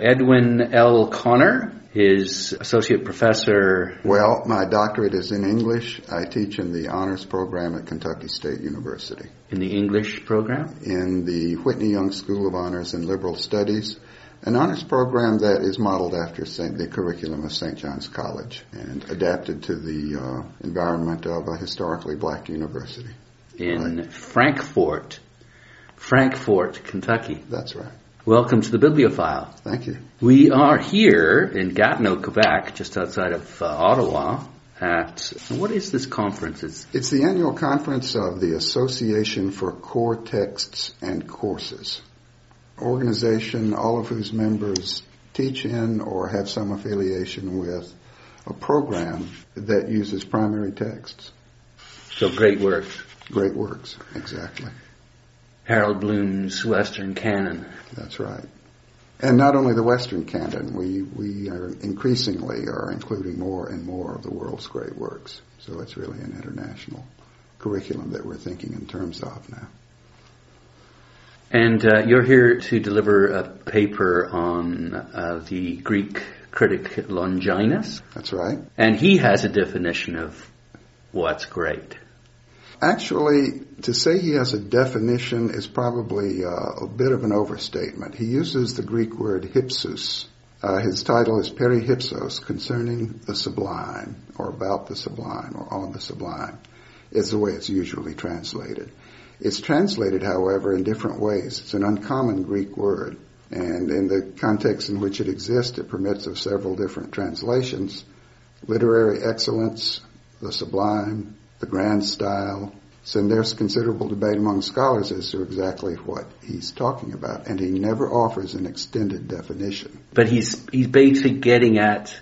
Edwin L. Conner is associate professor. Well, my doctorate is in English. I teach in the honors program at Kentucky State University. In the English program? In the Whitney Young School of Honors and Liberal Studies, an honors program that is modeled after Saint, the curriculum of St. John's College and adapted to the uh, environment of a historically black university. In right. Frankfort, Frankfort, Kentucky. That's right. Welcome to the Bibliofile. Thank you. We are here in Gatineau, Quebec, just outside of uh, Ottawa. At what is this conference? It's, it's the annual conference of the Association for Core Texts and Courses, organization all of whose members teach in or have some affiliation with a program that uses primary texts. So great works. Great works, exactly. Harold Bloom's Western Canon. That's right. And not only the Western canon, we, we are increasingly are including more and more of the world's great works. So it's really an international curriculum that we're thinking in terms of now. And uh, you're here to deliver a paper on uh, the Greek critic Longinus. That's right. And he has a definition of what's great. Actually, to say he has a definition is probably uh, a bit of an overstatement. He uses the Greek word hypsos. Uh, his title is Perihypsos, concerning the sublime, or about the sublime, or on the sublime, is the way it's usually translated. It's translated, however, in different ways. It's an uncommon Greek word, and in the context in which it exists, it permits of several different translations. Literary excellence, the sublime, the grand style. So there's considerable debate among scholars as to exactly what he's talking about, and he never offers an extended definition. But he's he's basically getting at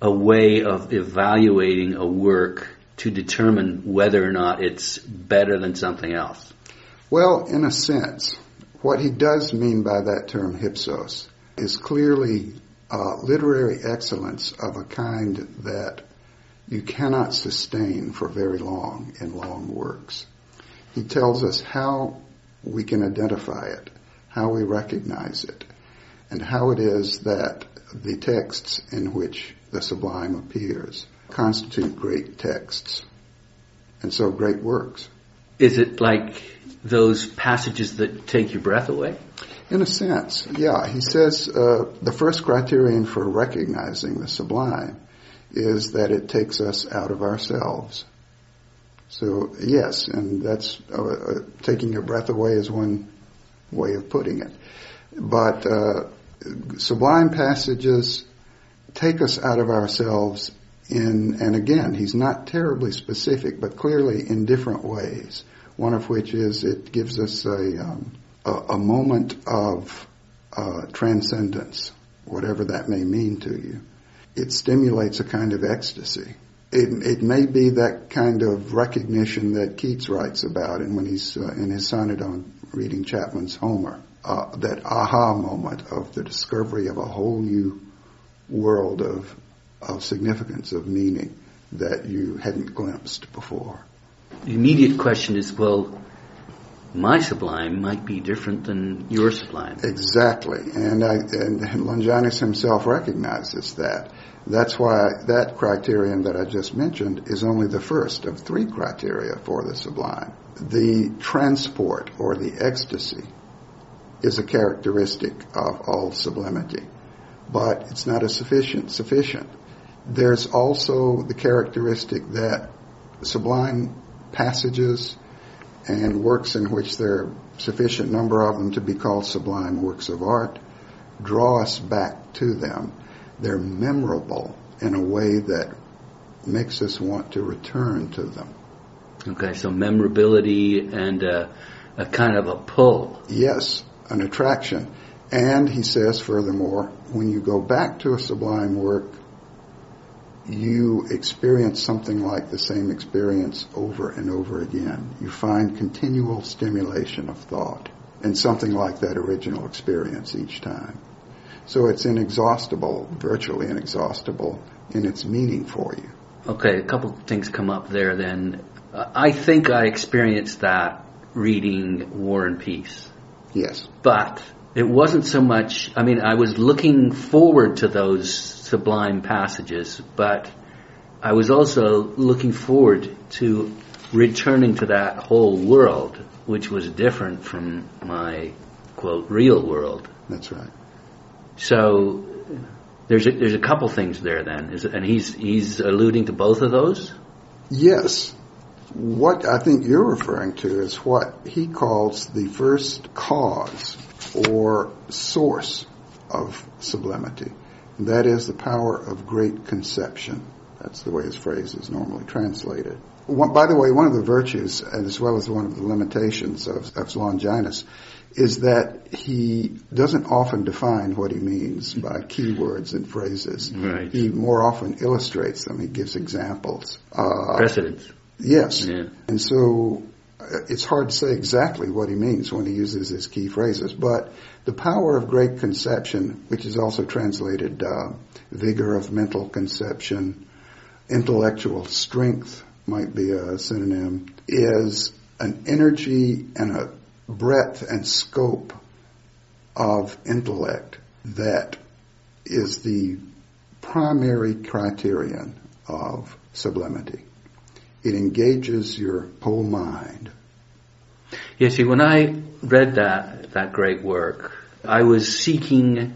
a way of evaluating a work to determine whether or not it's better than something else. Well, in a sense, what he does mean by that term hypsos is clearly uh, literary excellence of a kind that you cannot sustain for very long in long works. He tells us how we can identify it, how we recognize it, and how it is that the texts in which the sublime appears constitute great texts, and so great works. Is it like those passages that take your breath away? In a sense, yeah. He says uh, the first criterion for recognizing the sublime is that it takes us out of ourselves. So yes, and that's uh, uh, taking your breath away is one way of putting it. But uh, sublime passages take us out of ourselves in, and again, he's not terribly specific, but clearly in different ways. One of which is it gives us a, um, a, a, moment of uh, transcendence, whatever that may mean to you it stimulates a kind of ecstasy. It, it may be that kind of recognition that Keats writes about, and when he's uh, in his sonnet on reading Chapman's Homer, uh, that aha moment of the discovery of a whole new world of of significance of meaning that you hadn't glimpsed before. The immediate question is, well, my sublime might be different than your sublime. Exactly, and I, and Longinus himself recognizes that. That's why that criterion that I just mentioned is only the first of three criteria for the sublime. The transport or the ecstasy is a characteristic of all sublimity, but it's not a sufficient sufficient. There's also the characteristic that sublime passages and works in which there are sufficient number of them to be called sublime works of art draw us back to them. They're memorable in a way that makes us want to return to them. Okay, so memorability and a, a kind of a pull. Yes, an attraction. And he says, furthermore, when you go back to a sublime work, you experience something like the same experience over and over again. You find continual stimulation of thought and something like that original experience each time. So it's inexhaustible, virtually inexhaustible in its meaning for you. Okay, a couple of things come up there then. I think I experienced that reading War and Peace. Yes. But it wasn't so much, I mean, I was looking forward to those sublime passages, but I was also looking forward to returning to that whole world, which was different from my, quote, real world. That's right. So there's a, there's a couple things there then, Is and he's he's alluding to both of those. Yes. What I think you're referring to is what he calls the first cause or source of sublimity. And that is the power of great conception. That's the way his phrase is normally translated. One, by the way, one of the virtues, as well as one of the limitations of, of Longinus, is that he doesn't often define what he means by keywords and phrases. Right. He more often illustrates them. He gives examples. Uh, Precedents. Yes. Yeah. And so it's hard to say exactly what he means when he uses his key phrases, but the power of great conception, which is also translated uh, vigor of mental conception, intellectual strength might be a synonym, is an energy and a breadth and scope of intellect that is the primary criterion of sublimity. It engages your whole mind. Yeah, see, when I read that, that great work, I was seeking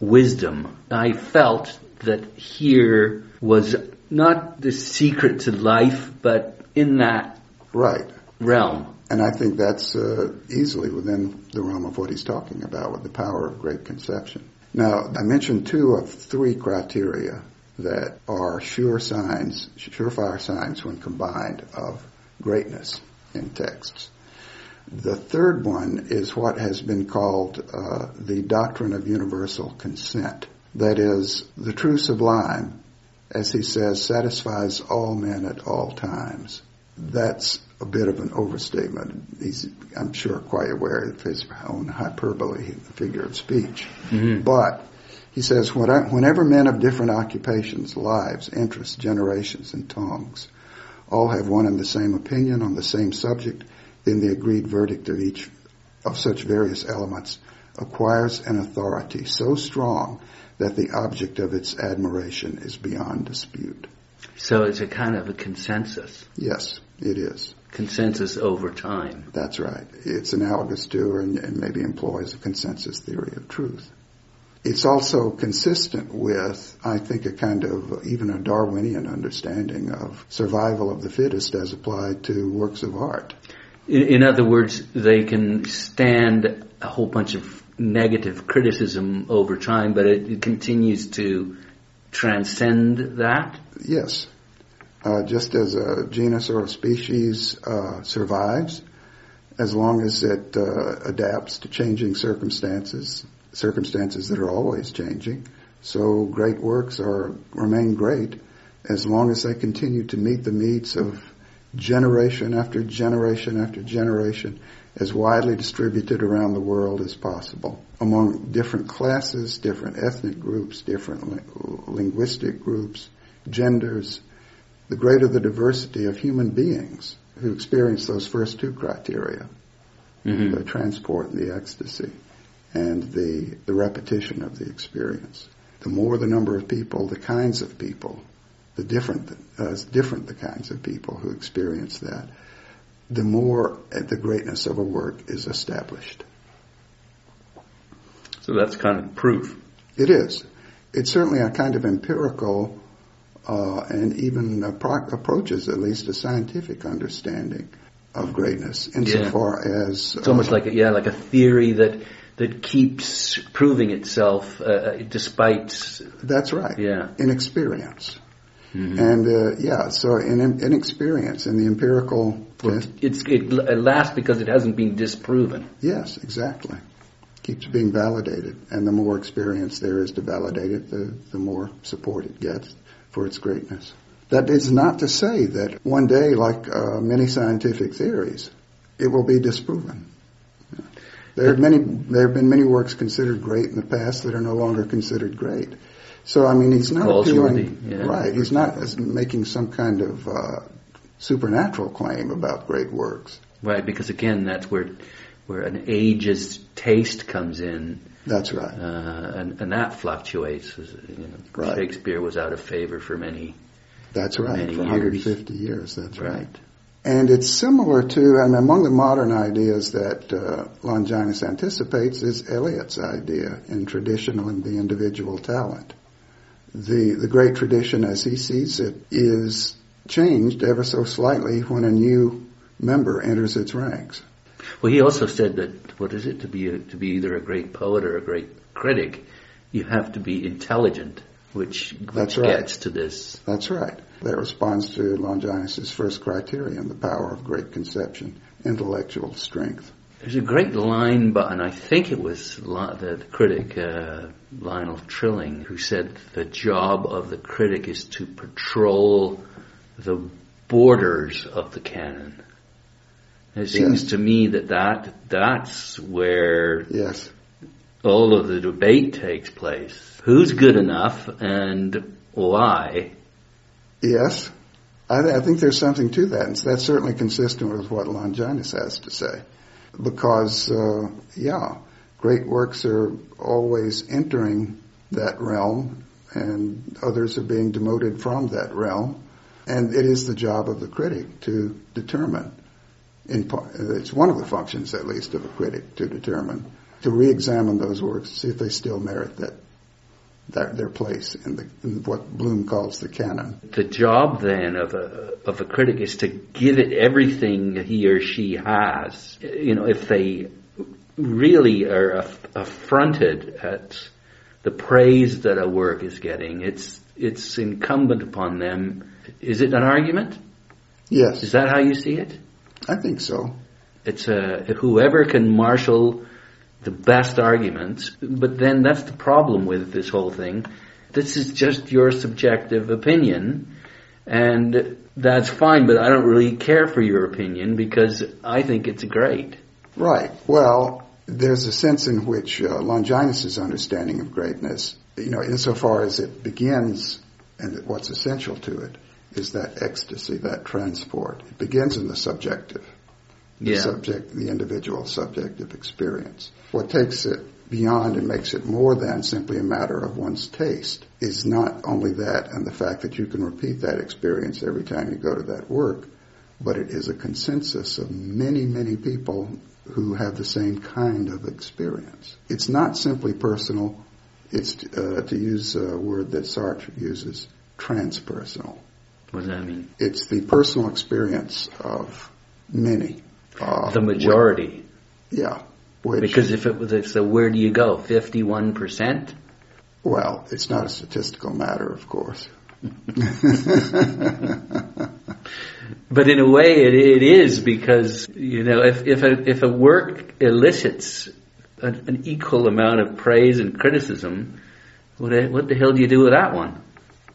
wisdom. I felt that here was not the secret to life, but in that right realm. And I think that's uh, easily within the realm of what he's talking about with the power of great conception. Now, I mentioned two of three criteria that are sure signs, surefire signs when combined of greatness in texts. The third one is what has been called uh, the doctrine of universal consent. That is, the true sublime, as he says, satisfies all men at all times. That's a bit of an overstatement. He's, I'm sure, quite aware of his own hyperbole, the figure of speech. Mm-hmm. But he says, whenever men of different occupations, lives, interests, generations, and tongues all have one and the same opinion on the same subject, then the agreed verdict of each of such various elements acquires an authority so strong that the object of its admiration is beyond dispute. So it's a kind of a consensus. Yes, it is. Consensus over time. That's right. It's analogous to and, and maybe employs a consensus theory of truth. It's also consistent with, I think, a kind of even a Darwinian understanding of survival of the fittest as applied to works of art. In, in other words, they can stand a whole bunch of negative criticism over time, but it, it continues to transcend that? Yes. Uh, just as a genus or a species uh, survives, as long as it uh, adapts to changing circumstances, circumstances that are always changing. So great works are remain great as long as they continue to meet the needs of generation after generation after generation as widely distributed around the world as possible among different classes, different ethnic groups, different li- linguistic groups, genders. The greater the diversity of human beings who experience those first two criteria, mm-hmm. the transport and the ecstasy, and the, the repetition of the experience. The more the number of people, the kinds of people, the different, uh, different the kinds of people who experience that, the more the greatness of a work is established. So that's kind of proof. It is. It's certainly a kind of empirical uh, and even approaches at least a scientific understanding of greatness insofar yeah. as it's uh, almost like a, yeah like a theory that that keeps proving itself uh, uh despite that's right. Yeah. In experience mm-hmm. and uh, yeah so in, in experience in the empirical well, it's it lasts because it hasn't been disproven. Yes exactly. Keeps being validated. And the more experience there is to validate it the, the more support it gets for its greatness. That is not to say that one day like uh, many scientific theories it will be disproven there have many, there have been many works considered great in the past that are no longer considered great. So I mean, he's not appealing, yeah. right? He's not making some kind of uh, supernatural claim about great works. Right, because again, that's where where an age's taste comes in. That's right. Uh, and, and that fluctuates. You know, right. Shakespeare was out of favor for many. That's right. Many for years. 150 years. That's right. Right. And it's similar to, and among the modern ideas that uh, Longinus anticipates is Eliot's idea in traditional and the individual talent. The, the great tradition as he sees it is changed ever so slightly when a new member enters its ranks. Well, he also said that what is it to be a, to be either a great poet or a great critic, you have to be intelligent, which, which That's right. gets to this. That's right. That responds to Longinus' first criterion, the power of great conception, intellectual strength. There's a great line, but and I think it was the critic uh, Lionel Trilling who said the job of the critic is to patrol the borders of the canon. It seems Yes. to me that, that that's where Yes. All of the debate takes place. Who's good enough and why? Yes. I, I think there's something to that, and that's certainly consistent with what Longinus has to say. Because, uh, yeah, great works are always entering that realm, and others are being demoted from that realm. And it is the job of the critic to determine. In it's one of the functions, at least, of a critic to determine, to re-examine those works, see if they still merit that, that their place in, the, in what Bloom calls the canon. The job then of a of a critic is to give it everything he or she has. You know, if they really are aff- affronted at the praise that a work is getting, it's it's incumbent upon them. Is it an argument? Yes. Is that how you see it? I think so. It's uh, whoever can marshal the best arguments. But then that's the problem with this whole thing. This is just your subjective opinion, and that's fine. But I don't really care for your opinion because I think it's great. Right. Well, there's a sense in which uh, Longinus' understanding of greatness, you know, insofar as it begins and what's essential to it is that ecstasy, that transport. It begins in the subjective, the Yeah. subject, the individual subjective experience. What takes it beyond and makes it more than simply a matter of one's taste is not only that and the fact that you can repeat that experience every time you go to that work, but it is a consensus of many, many people who have the same kind of experience. It's not simply personal. It's, uh, to use a word that Sartre uses, transpersonal. What does that mean? It's the personal experience of many. Uh, The majority. yeah. Which, Because if it was, if so where do you go? Fifty-one percent. well, it's not a statistical matter, of course. But in a way, it, it is because you know if if a if a work elicits an, an equal amount of praise and criticism, what what the hell do you do with that one?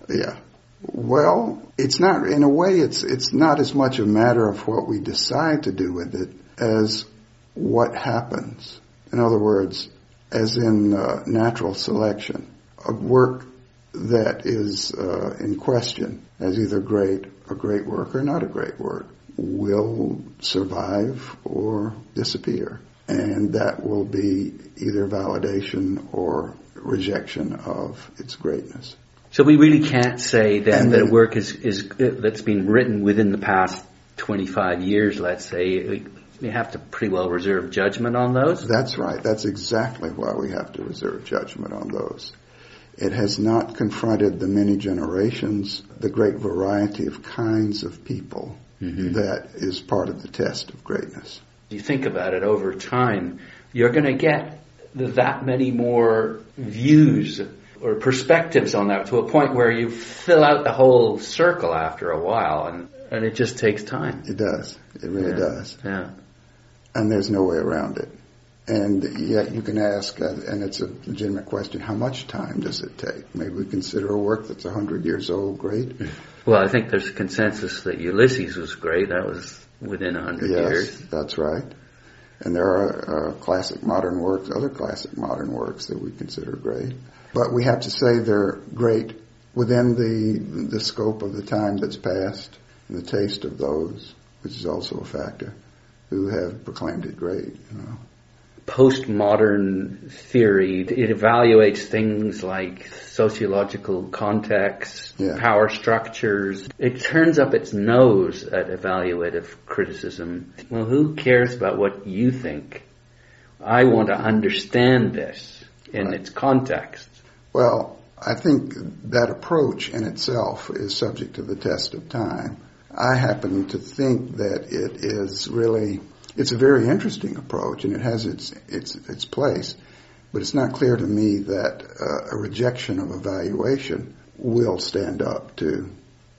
Yeah. Well, it's not, in a way, it's, it's not as much a matter of what we decide to do with it as what happens. In other words, as in uh, natural selection, a work that is uh, in question as either great, a great work or not a great work will survive or disappear. And that will be either validation or rejection of its greatness. So we really can't say then that a work is is that's been written within the past twenty five years. Let's say we, we have to pretty well reserve judgment on those. That's right. That's exactly why we have to reserve judgment on those. It has not confronted the many generations, the great variety of kinds of people mm-hmm. that is part of the test of greatness. you think about it over time, you're going to get that many more views or perspectives on that to a point where you fill out the whole circle after a while, and, and it just takes time. It does. It really Yeah. does. Yeah. And there's no way around it. And yet you can ask, uh, and it's a legitimate question, how much time does it take? Maybe we consider a work that's 100 years old great. Well, I think there's a consensus that Ulysses was great. That was within a hundred Yes, years. that's right. And there are uh, classic modern works, other classic modern works that we consider great. But we have to say they're great within the the scope of the time that's passed and the taste of those, which is also a factor. who have proclaimed it great. You know. Postmodern theory, it evaluates things like sociological context, Yeah. power structures. It turns up its nose at evaluative criticism. Well, who cares about what you think? I want to understand this in Right. its context. Well, I think that approach in itself is subject to the test of time. I happen to think that it is really, it's a very interesting approach and it has its, its, its place, but it's not clear to me that uh, a rejection of evaluation will stand up to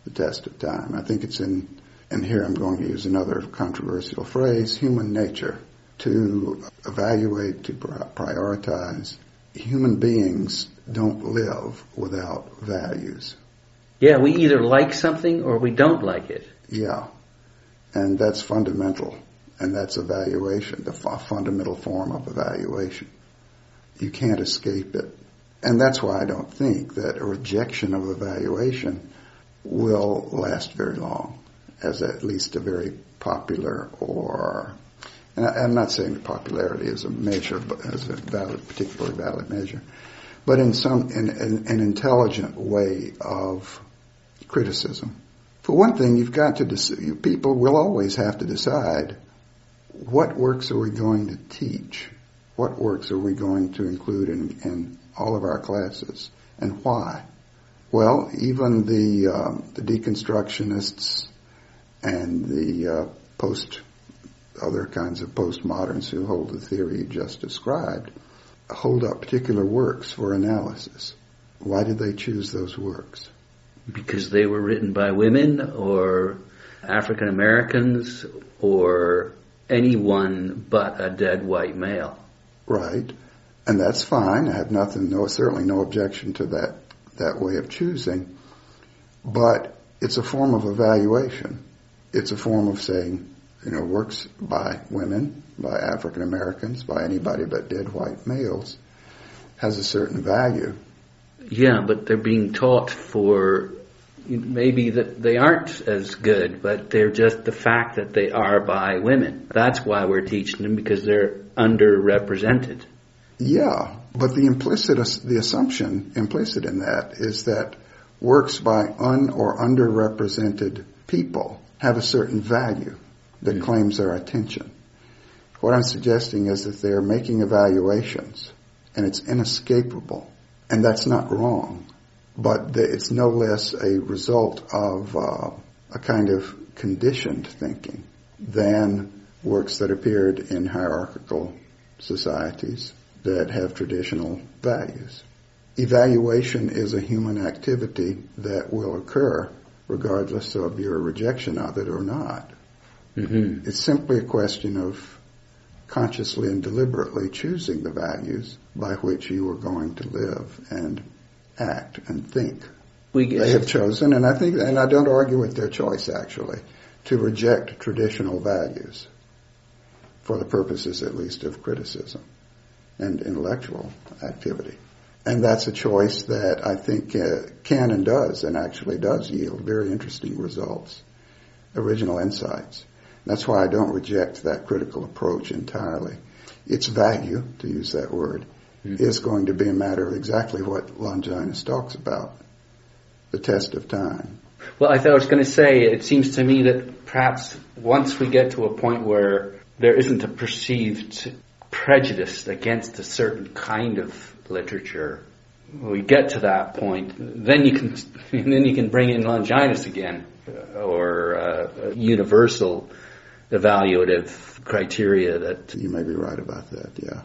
the test of time. I think it's in, and here I'm going to use another controversial phrase, human nature, to evaluate, to prioritize. Human beings don't live without values. Yeah, we either like something or we don't like it. Yeah. And that's fundamental. And that's evaluation, the fu- fundamental form of evaluation. You can't escape it. And that's why I don't think that a rejection of evaluation will last very long as at least a very popular or, and I'm not saying popularity is a measure, but as a valid, particularly valid measure, but in some, in, in an intelligent way of criticism. For one thing, you've got to, people will always have to decide what works are we going to teach? What works are we going to include in, in all of our classes and why? Well, even the, um, the deconstructionists and the uh, post, other kinds of postmoderns who hold the theory you just described hold up particular works for analysis. Why did they choose those works? because they were written by women or African Americans or anyone but a dead white male. Right. And that's fine. I have nothing, no, certainly no objection to that, that way of choosing. But it's a form of evaluation. It's a form of saying, you know, works by women, by African Americans, by anybody but dead white males has a certain value. Yeah, but they're being taught for maybe that they aren't as good, but they're just the fact that they are by women. That's why we're teaching them because they're underrepresented. Yeah, but the implicit, the assumption implicit in that is that works by un or underrepresented people have a certain value that hmm. claims our attention. What I'm suggesting is that they're making evaluations and it's inescapable and that's not wrong, but it's no less a result of uh, a kind of conditioned thinking than works that appeared in hierarchical societies that have traditional values. Evaluation is a human activity that will occur regardless of your rejection of it or not. hmm It's simply a question of consciously and deliberately choosing the values by which you are going to live and act and think. They have chosen, and I think, and I don't argue with their choice actually, to reject traditional values for the purposes at least of criticism and intellectual activity. And that's a choice that I think uh, can and does, and actually does yield very interesting results, original insights. That's why I don't reject that critical approach entirely. Its value, to use that word, is going to be a matter of exactly what Longinus talks about, the test of time. Well, I thought I was going to say, it seems to me that perhaps once we get to a point where there isn't a perceived prejudice against a certain kind of literature, we get to that point, then you can, then you can bring in Longinus again, or uh, a universal evaluative criteria that You may be right about that, yeah.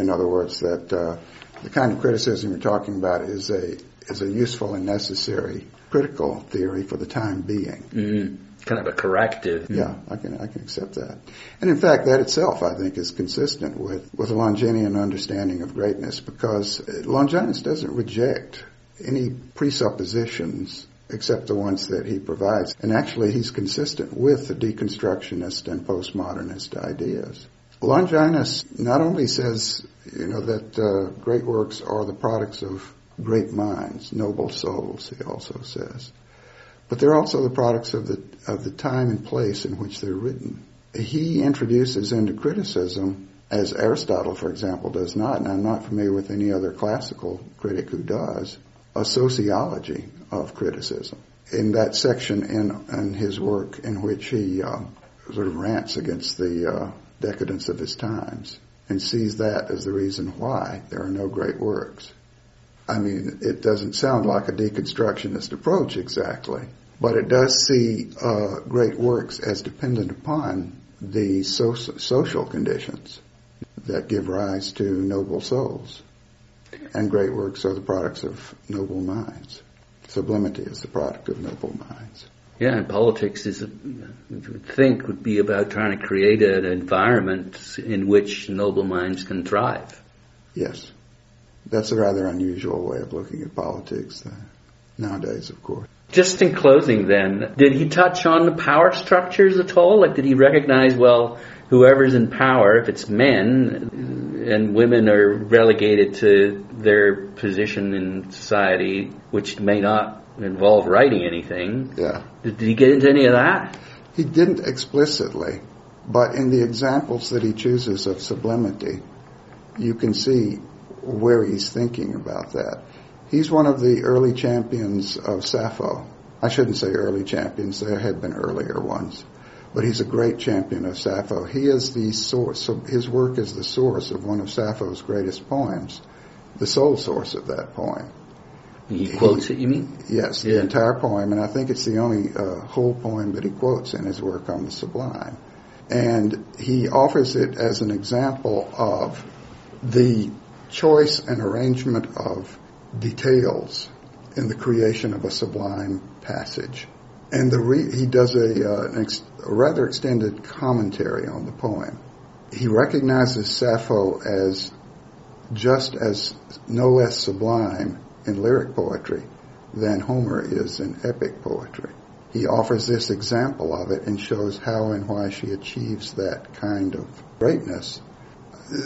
In other words, that uh, the kind of criticism you're talking about is a is a useful and necessary critical theory for the time being. mm, kind of a corrective. Yeah, I can I can accept that. And in fact, that itself, I think, is consistent with with a Longinian understanding of greatness because Longinus doesn't reject any presuppositions except the ones that he provides. And actually, he's consistent with the deconstructionist and postmodernist ideas. Longinus not only says, you know, that uh, great works are the products of great minds, noble souls, he also says. But they're also the products of the, of the time and place in which they're written. he introduces into criticism, as Aristotle, for example, does not, and I'm not familiar with any other classical critic who does, a sociology of criticism. In that section in, in his work in which he um, sort of rants against the uh, decadence of his times and sees that as the reason why there are no great works. I mean, it doesn't sound like a deconstructionist approach exactly, but it does see uh, great works as dependent upon the so- social conditions that give rise to noble souls. And great works are the products of noble minds. Sublimity is the product of noble minds. Yeah, and politics is, you would think, would be about trying to create an environment in which noble minds can thrive. Yes. That's a rather unusual way of looking at politics uh, nowadays, of course. Just in closing then, did he touch on the power structures at all? Like, did he recognize, well, whoever's in power, if it's men, and women are relegated to their position in society, which may not involve writing anything. Yeah. Did, did he get into any of that? He didn't explicitly, but in the examples that he chooses of sublimity, you can see where he's thinking about that. He's one of the early champions of Sappho. I shouldn't say early champions, there had been earlier ones. But he's a great champion of Sappho. He is the source, so his work is the source of one of Sappho's greatest poems, the sole source of that poem. He quotes it, you mean? Yes, Yeah. the entire poem, and I think it's the only uh, whole poem that he quotes in his work on the Sublime. And he offers it as an example of the choice and arrangement of details in the creation of a sublime passage. And re- he does a, uh, ex- a rather extended commentary on the poem. He recognizes Sappho as just as no less sublime in lyric poetry than Homer is in epic poetry. He offers this example of it and shows how and why she achieves that kind of greatness.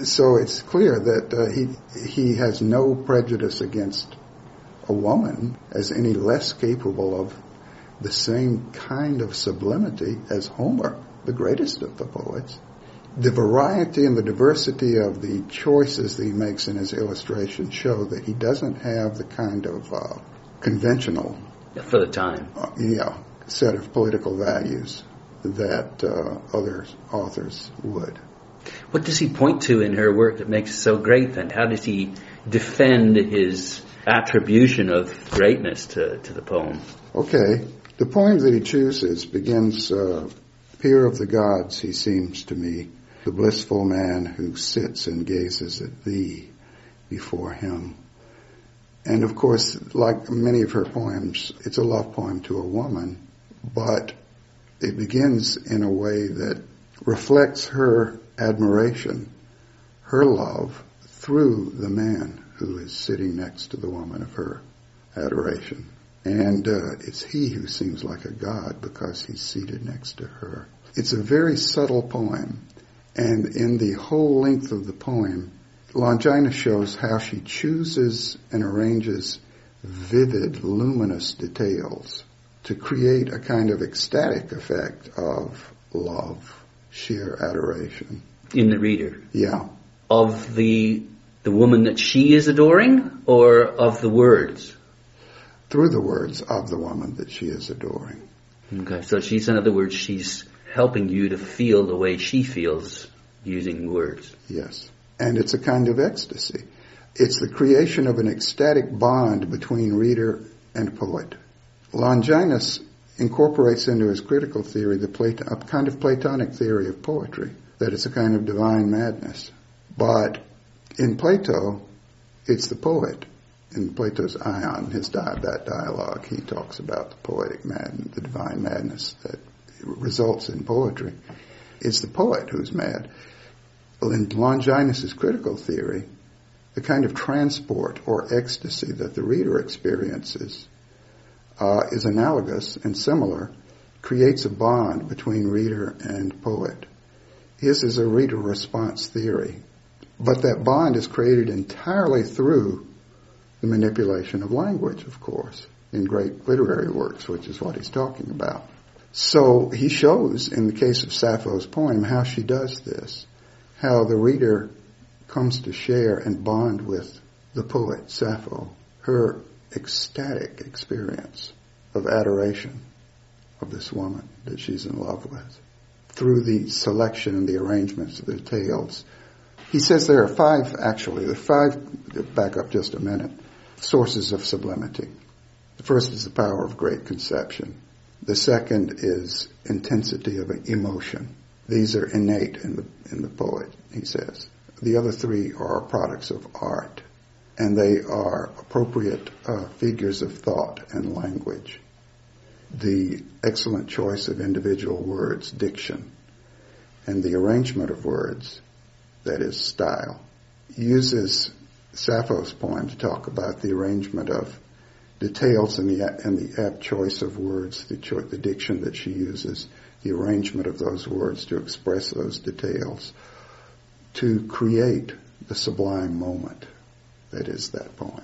So it's clear that uh, he he has no prejudice against a woman as any less capable of the same kind of sublimity as Homer, the greatest of the poets. The variety and the diversity of the choices that he makes in his illustrations show that he doesn't have the kind of uh, conventional, For the time. uh, yeah, set of political values that uh, other authors would. What does he point to in her work that makes it so great then? How does he defend his attribution of greatness to, to the poem? Okay, the poem that he chooses begins, uh, Peer of the gods, he seems to me, the blissful man who sits and gazes at thee before him. And of course, like many of her poems, it's a love poem to a woman, but it begins in a way that reflects her admiration, her love through the man who is sitting next to the woman of her adoration. And uh, it's he who seems like a god because he's seated next to her. It's a very subtle poem, and in the whole length of the poem, Longinus shows how she chooses and arranges vivid, luminous details to create a kind of ecstatic effect of love, sheer adoration. In the reader. Yeah. Of the, the woman that she is adoring or of the words? Through the words of the woman that she is adoring. Okay, so she's, in other words, she's helping you to feel the way she feels using words. Yes. And it's a kind of ecstasy. It's the creation of an ecstatic bond between reader and poet. Longinus incorporates into his critical theory the Plato, a kind of Platonic theory of poetry, that it's a kind of divine madness. But in Plato, it's the poet. In Plato's Ion, his that dialogue, he talks about the poetic madness, the divine madness that results in poetry. It's the poet who's mad. In Longinus' critical theory, the kind of transport or ecstasy that the reader experiences uh, is analogous and similar, creates a bond between reader and poet. His is a reader response theory, but that bond is created entirely through the manipulation of language, of course, in great literary works, which is what he's talking about. So he shows in the case of Sappho's poem how she does this, how the reader comes to share and bond with the poet Sappho, her ecstatic experience of adoration of this woman that she's in love with through the selection and the arrangements of the tales. He says there are five, actually, there are five, back up just a minute, sources of sublimity. The first is the power of great conception. The second is intensity of emotion. These are innate in the, in the poet, he says. The other three are products of art, and they are appropriate uh, figures of thought and language. The excellent choice of individual words, diction, and the arrangement of words, that is style, uses Sappho's poem to talk about the arrangement of details and the, and the apt choice of words, the, cho- the diction that she uses, the arrangement of those words to express those details, to create the sublime moment that is that poem.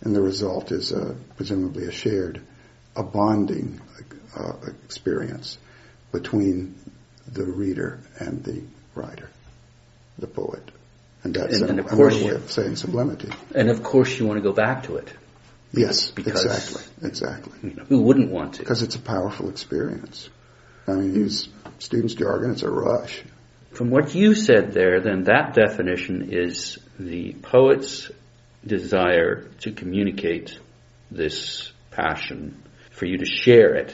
And the result is a, presumably a shared, a bonding uh, experience between the reader and the writer, the poet. And uh, that's And- and of course another way you- of saying sublimity. And of course, you want to go back to it. Yes, Because- exactly, exactly. You know, who wouldn't want to? Because it's a powerful experience. I mean, use students' jargon, it's a rush. From what you said there, then that definition is the poet's desire to communicate this passion, for you to share it.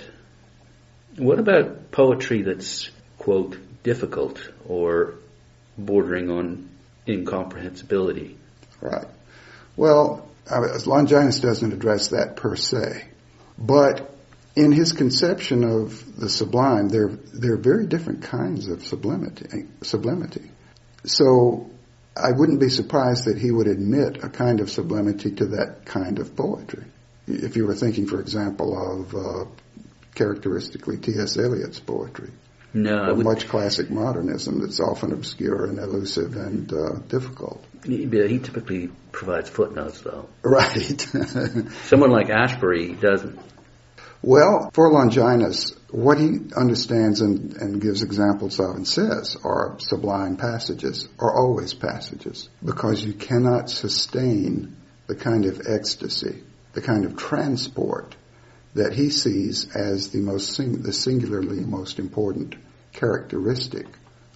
What about poetry that's, quote, difficult or bordering on incomprehensibility? Right. Well, Longinus doesn't address that per se, but in his conception of the sublime, there there are very different kinds of sublimity. Sublimity. So I wouldn't be surprised that he would admit a kind of sublimity to that kind of poetry. If you were thinking, for example, of uh, characteristically T.S. Eliot's poetry, No, much classic modernism that's often obscure and elusive and uh, difficult. he he typically provides footnotes, though. Right. Someone like Ashbery doesn't. well, for Longinus, what he understands and, and gives examples of and says are sublime passages, are always passages, because you cannot sustain the kind of ecstasy, the kind of transport that he sees as the most sing- the singularly most important characteristic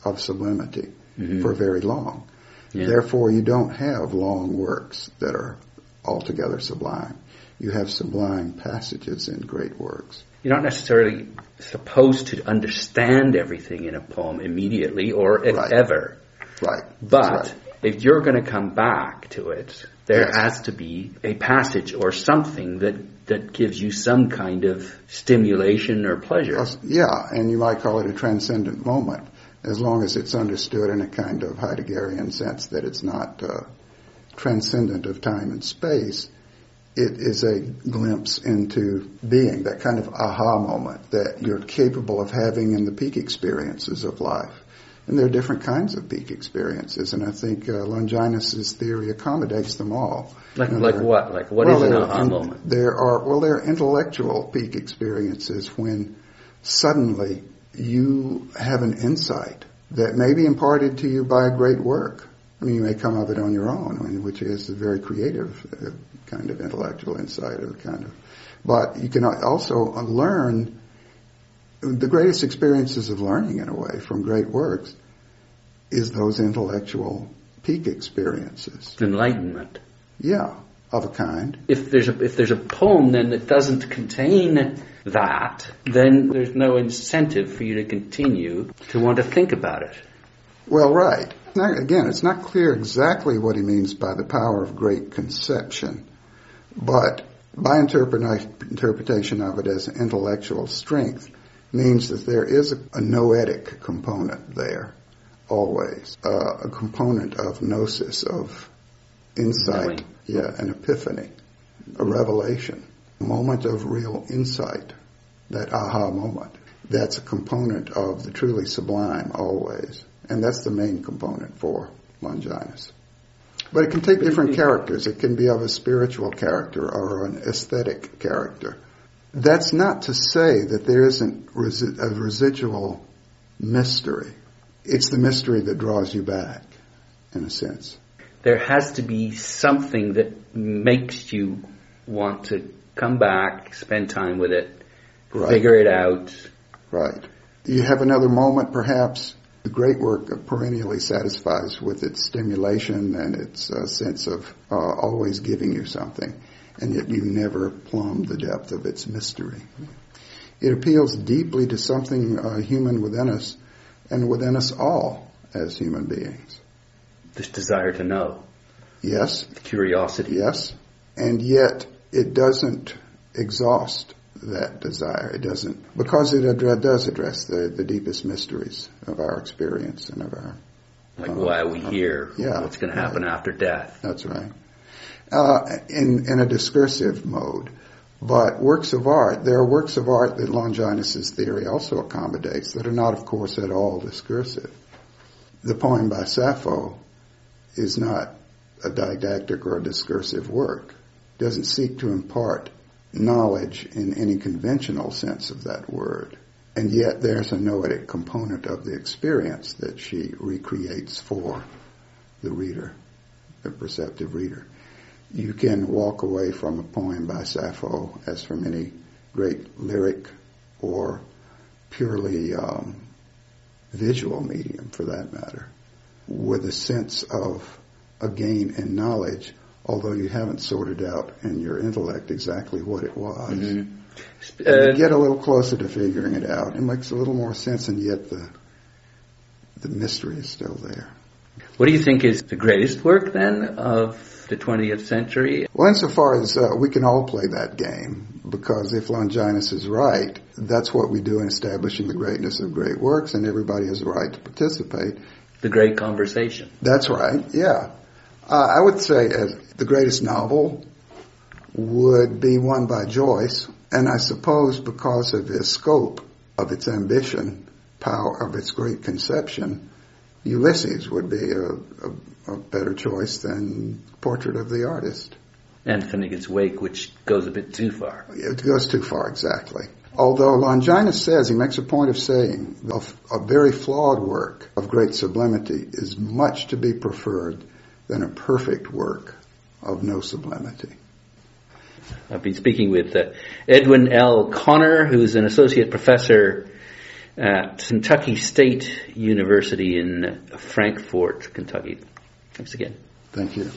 of sublimity mm-hmm. for very long. Yeah. Therefore, you don't have long works that are altogether sublime. You have sublime passages in great works. You're not necessarily supposed to understand everything in a poem immediately or Right. ever. Right. But right. If you're going to come back to it, there Yes. has to be a passage or something that, that gives you some kind of stimulation or pleasure. Yeah, and you might call it a transcendent moment, as long as it's understood in a kind of Heideggerian sense that it's not uh, transcendent of time and space. It is a glimpse into being, that kind of aha moment that you're capable of having in the peak experiences of life. And there are different kinds of peak experiences, and I think uh, Longinus's theory accommodates them all. Like, And like what? Like what well, is an aha moment? There are well, there are intellectual peak experiences when suddenly you have an insight that may be imparted to you by a great work. I mean, you may come of it on your own, I mean, which is a very creative uh, kind of intellectual insight, or kind of. But you can also learn the greatest experiences of learning, in a way, from great works, is those intellectual peak experiences. Enlightenment. Yeah, of a kind. If there's a, if there's a poem then that doesn't contain that, then there's no incentive for you to continue to want to think about it. Well, right. Now, again, it's not clear exactly what he means by the power of great conception, but interpreta- interpretation of it as intellectual strength means that there is a, a noetic component there, always, uh, a component of gnosis, of insight, yeah, an epiphany, a revelation, a moment of real insight, that aha moment. That's a component of the truly sublime always. And that's the main component for Longinus. But it can take different characters. It can be of a spiritual character or an aesthetic character. That's not to say that there isn't resi- a residual mystery. It's the mystery that draws you back, in a sense. There has to be something that makes you want to come back, spend time with it, Right. figure it out. Right. You have another moment, perhaps. The great work perennially satisfies with its stimulation and its uh, sense of uh, always giving you something, and yet you never plumb the depth of its mystery. It appeals deeply to something uh, human within us and within us all as human beings. This desire to know, Yes, curiosity. yes, and yet it doesn't exhaust that desire. It doesn't, because it does address the, the deepest mysteries of our experience and of our, Like, Uh, why are we here? yeah, What's going to happen after death? that's right. Uh, in, in a discursive mode. But works of art, there are works of art that Longinus's theory also accommodates that are not, of course, at all discursive. The poem by Sappho is not a didactic or a discursive work. It doesn't seek to impart knowledge in any conventional sense of that word. And yet there's a noetic component of the experience that she recreates for the reader, the perceptive reader. You can walk away from a poem by Sappho as from any great lyric or purely um, visual medium for that matter, with a sense of a gain in knowledge, although you haven't sorted out in your intellect exactly what it was. And you Uh, get a little closer to figuring it out. It makes a little more sense, and yet the the mystery is still there. what do you think is the greatest work then of the 20th century? Well, insofar as uh, we can all play that game, because if Longinus is right, that's what we do in establishing the greatness of great works, and everybody has a right to participate. The Great Conversation. That's right, yeah. Uh, I would say as the greatest novel would be one by Joyce, and I suppose because of its scope, of its ambition, power, of its great conception, Ulysses would be a, a, a better choice than Portrait of the Artist. And Finnegan's Wake, which goes a bit too far. It goes too far, exactly. Although Longinus says, he makes a point of saying, a, a very flawed work of great sublimity is much to be preferred than a perfect work of no sublimity. I've been speaking with uh, Edwin L. Conner, who's an associate professor at Kentucky State University in Frankfort, Kentucky. Thanks again. Thank you.